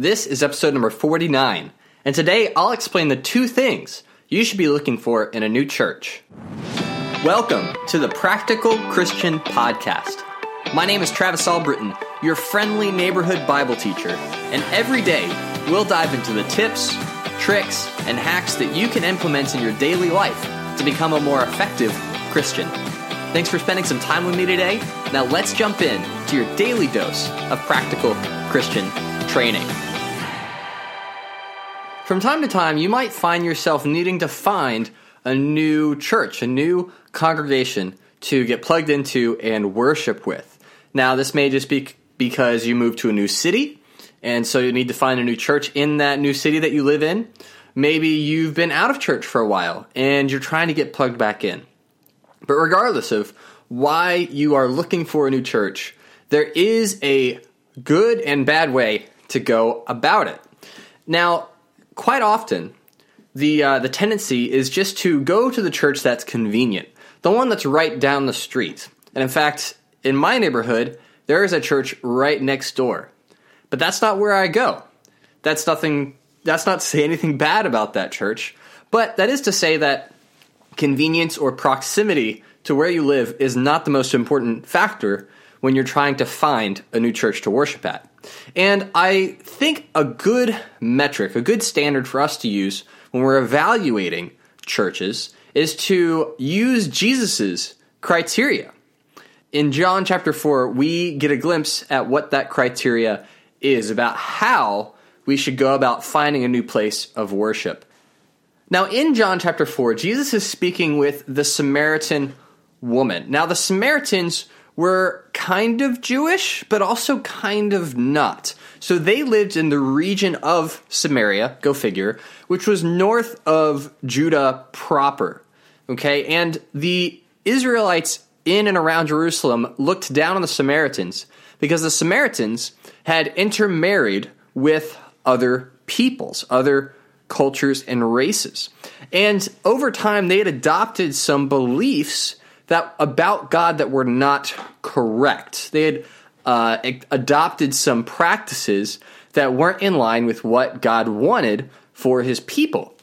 This is episode number 49, and today I'll explain the two things you should be looking for in a new church. Welcome to the Practical Christian Podcast. My name is Travis Albritton, your friendly neighborhood Bible teacher, and every day we'll dive into the tips, tricks, and hacks that you can implement in your daily life to become a more effective Christian. Thanks for spending some time with me today. Now let's jump in to your daily dose of practical Christian training. From time to time, you might find yourself needing to find a new church, a new congregation to get plugged into and worship with. Now, this may just be because you moved to a new city, and so you need to find a new church in that new city that you live in. Maybe you've been out of church for a while and you're trying to get plugged back in. But regardless of why you are looking for a new church, there is a good and bad way to go about it. Now, quite often, the uh, the tendency is just to go to the church that's convenient, the one that's right down the street. And in fact, in my neighborhood, there is a church right next door. But that's not where I go. That's nothing. That's not to say anything bad about that church, but that is to say that convenience or proximity to where you live is not the most important factor when you're trying to find a new church to worship at. And I think a good metric, a good standard for us to use when we're evaluating churches is to use Jesus's criteria. In John chapter 4, we get a glimpse at what that criteria is about how we should go about finding a new place of worship. Now, in John chapter 4, Jesus is speaking with the Samaritan woman. Now, the Samaritans were kind of Jewish, but also kind of not. So they lived in the region of Samaria, go figure, which was north of Judah proper. Okay, and the Israelites in and around Jerusalem looked down on the Samaritans because the Samaritans had intermarried with other peoples, other cultures, and races. And over time, they had adopted some beliefs that about God that were not correct. They had uh, adopted some practices that weren't in line with what God wanted for his people.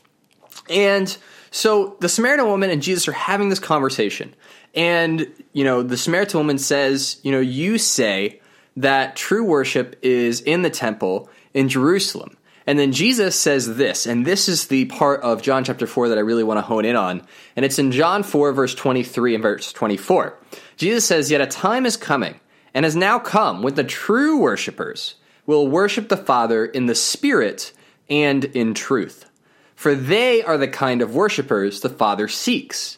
And so the Samaritan woman and Jesus are having this conversation. And, you know, the Samaritan woman says, you know, you say that true worship is in the temple in Jerusalem. And then Jesus says this, and this is the part of John chapter 4 that I really want to hone in on. And it's in John 4, verse 23 and verse 24. Jesus says, Yet a time is coming, and has now come, when the true worshippers will worship the Father in the Spirit and in truth. For they are the kind of worshippers the Father seeks.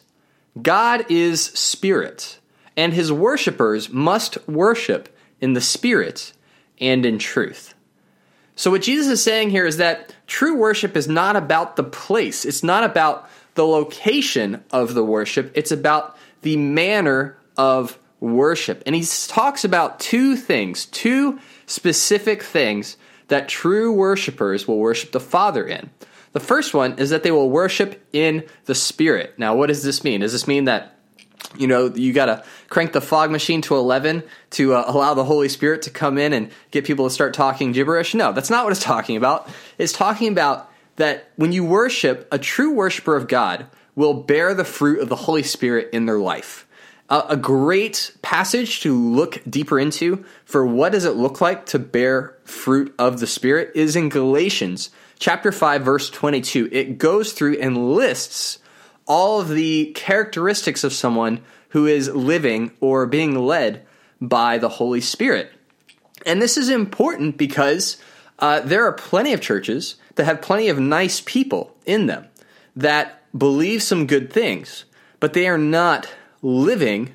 God is Spirit, and his worshippers must worship in the Spirit and in truth. So, what Jesus is saying here is that true worship is not about the place, it's not about the location of the worship, it's about the manner of worship. And he talks about two things, two specific things that true worshipers will worship the Father in. The first one is that they will worship in the Spirit. Now, what does this mean? Does this mean that you know, you got to crank the fog machine to 11 to uh, allow the Holy Spirit to come in and get people to start talking gibberish. No, that's not what it's talking about. It's talking about that when you worship, a true worshiper of God will bear the fruit of the Holy Spirit in their life. Uh, a great passage to look deeper into for what does it look like to bear fruit of the Spirit is in Galatians chapter 5 verse 22. It goes through and lists all of the characteristics of someone who is living or being led by the Holy Spirit. And this is important because uh, there are plenty of churches that have plenty of nice people in them that believe some good things, but they are not living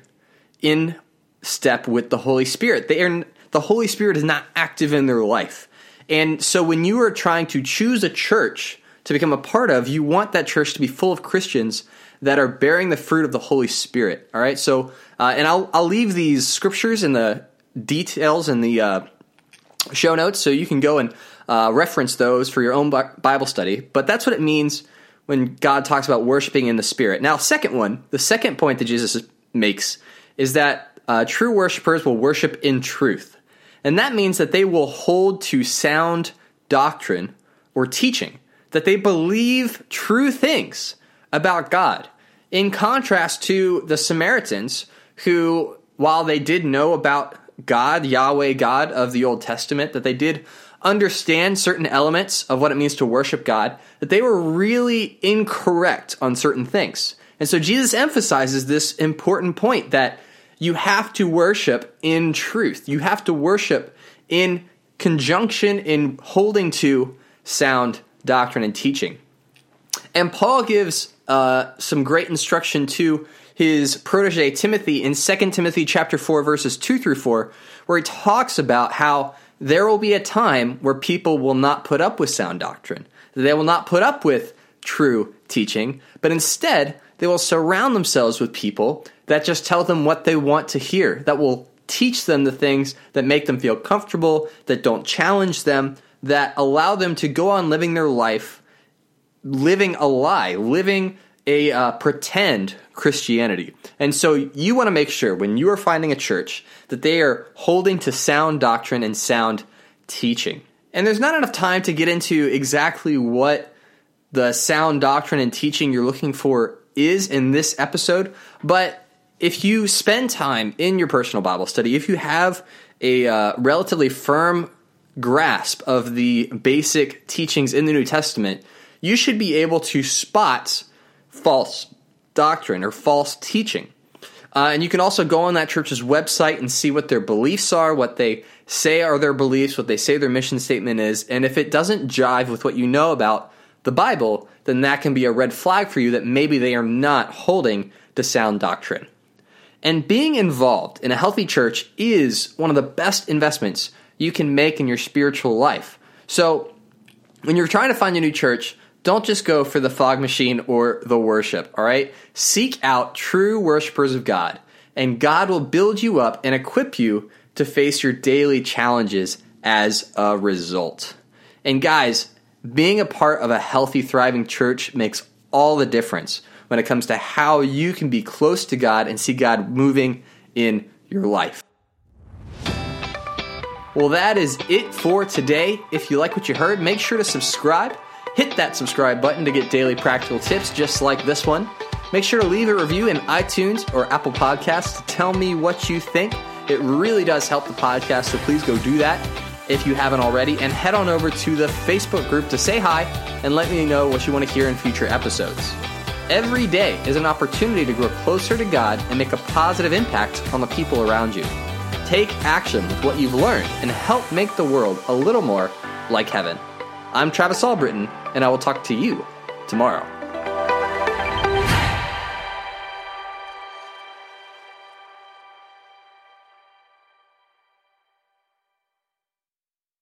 in step with the Holy Spirit. They are the Holy Spirit is not active in their life. And so when you are trying to choose a church to become a part of, you want that church to be full of Christians that are bearing the fruit of the Holy Spirit. All right, so uh, and I'll I'll leave these scriptures and the details in the uh, show notes, so you can go and uh, reference those for your own Bible study. But that's what it means when God talks about worshiping in the Spirit. Now, second one, the second point that Jesus makes is that uh, true worshipers will worship in truth, and that means that they will hold to sound doctrine or teaching, that they believe true things about God. In contrast to the Samaritans, who, while they did know about God, Yahweh God of the Old Testament, that they did understand certain elements of what it means to worship God, that they were really incorrect on certain things. And so Jesus emphasizes this important point that you have to worship in truth. You have to worship in conjunction, in holding to sound doctrine and teaching. And Paul gives uh, some great instruction to his protege Timothy in 2 Timothy chapter 4 verses 2 through 4 where he talks about how there will be a time where people will not put up with sound doctrine. They will not put up with true teaching, but instead they will surround themselves with people that just tell them what they want to hear, that will teach them the things that make them feel comfortable, that don't challenge them, that allow them to go on living their life, living a lie, living a uh, pretend Christianity. And so you want to make sure when you are finding a church that they are holding to sound doctrine and sound teaching. And there's not enough time to get into exactly what the sound doctrine and teaching you're looking for is in this episode, but if you spend time in your personal Bible study, if you have a uh, relatively firm grasp of the basic teachings in the New Testament, you should be able to spot false doctrine or false teaching. Uh, and you can also go on that church's website and see what their beliefs are, what they say are their beliefs, what they say their mission statement is. And if it doesn't jive with what you know about the Bible, then that can be a red flag for you that maybe they are not holding to sound doctrine. And being involved in a healthy church is one of the best investments you can make in your spiritual life. So, when you're trying to find a new church, don't just go for the fog machine or the worship, all right? Seek out true worshipers of God, and God will build you up and equip you to face your daily challenges as a result. And guys, being a part of a healthy, thriving church makes all the difference when it comes to how you can be close to God and see God moving in your life. Well, that is it for today. If you like what you heard, make sure to subscribe Hit that subscribe button to get daily practical tips just like this one. Make sure to leave a review in iTunes or Apple Podcasts to tell me what you think. It really does help the podcast, so please go do that if you haven't already. And head on over to the Facebook group to say hi and let me know what you want to hear in future episodes. Every day is an opportunity to grow closer to God and make a positive impact on the people around you. Take action with what you've learned and help make the world a little more like heaven. I'm Travis Albritton, and I will talk to you tomorrow.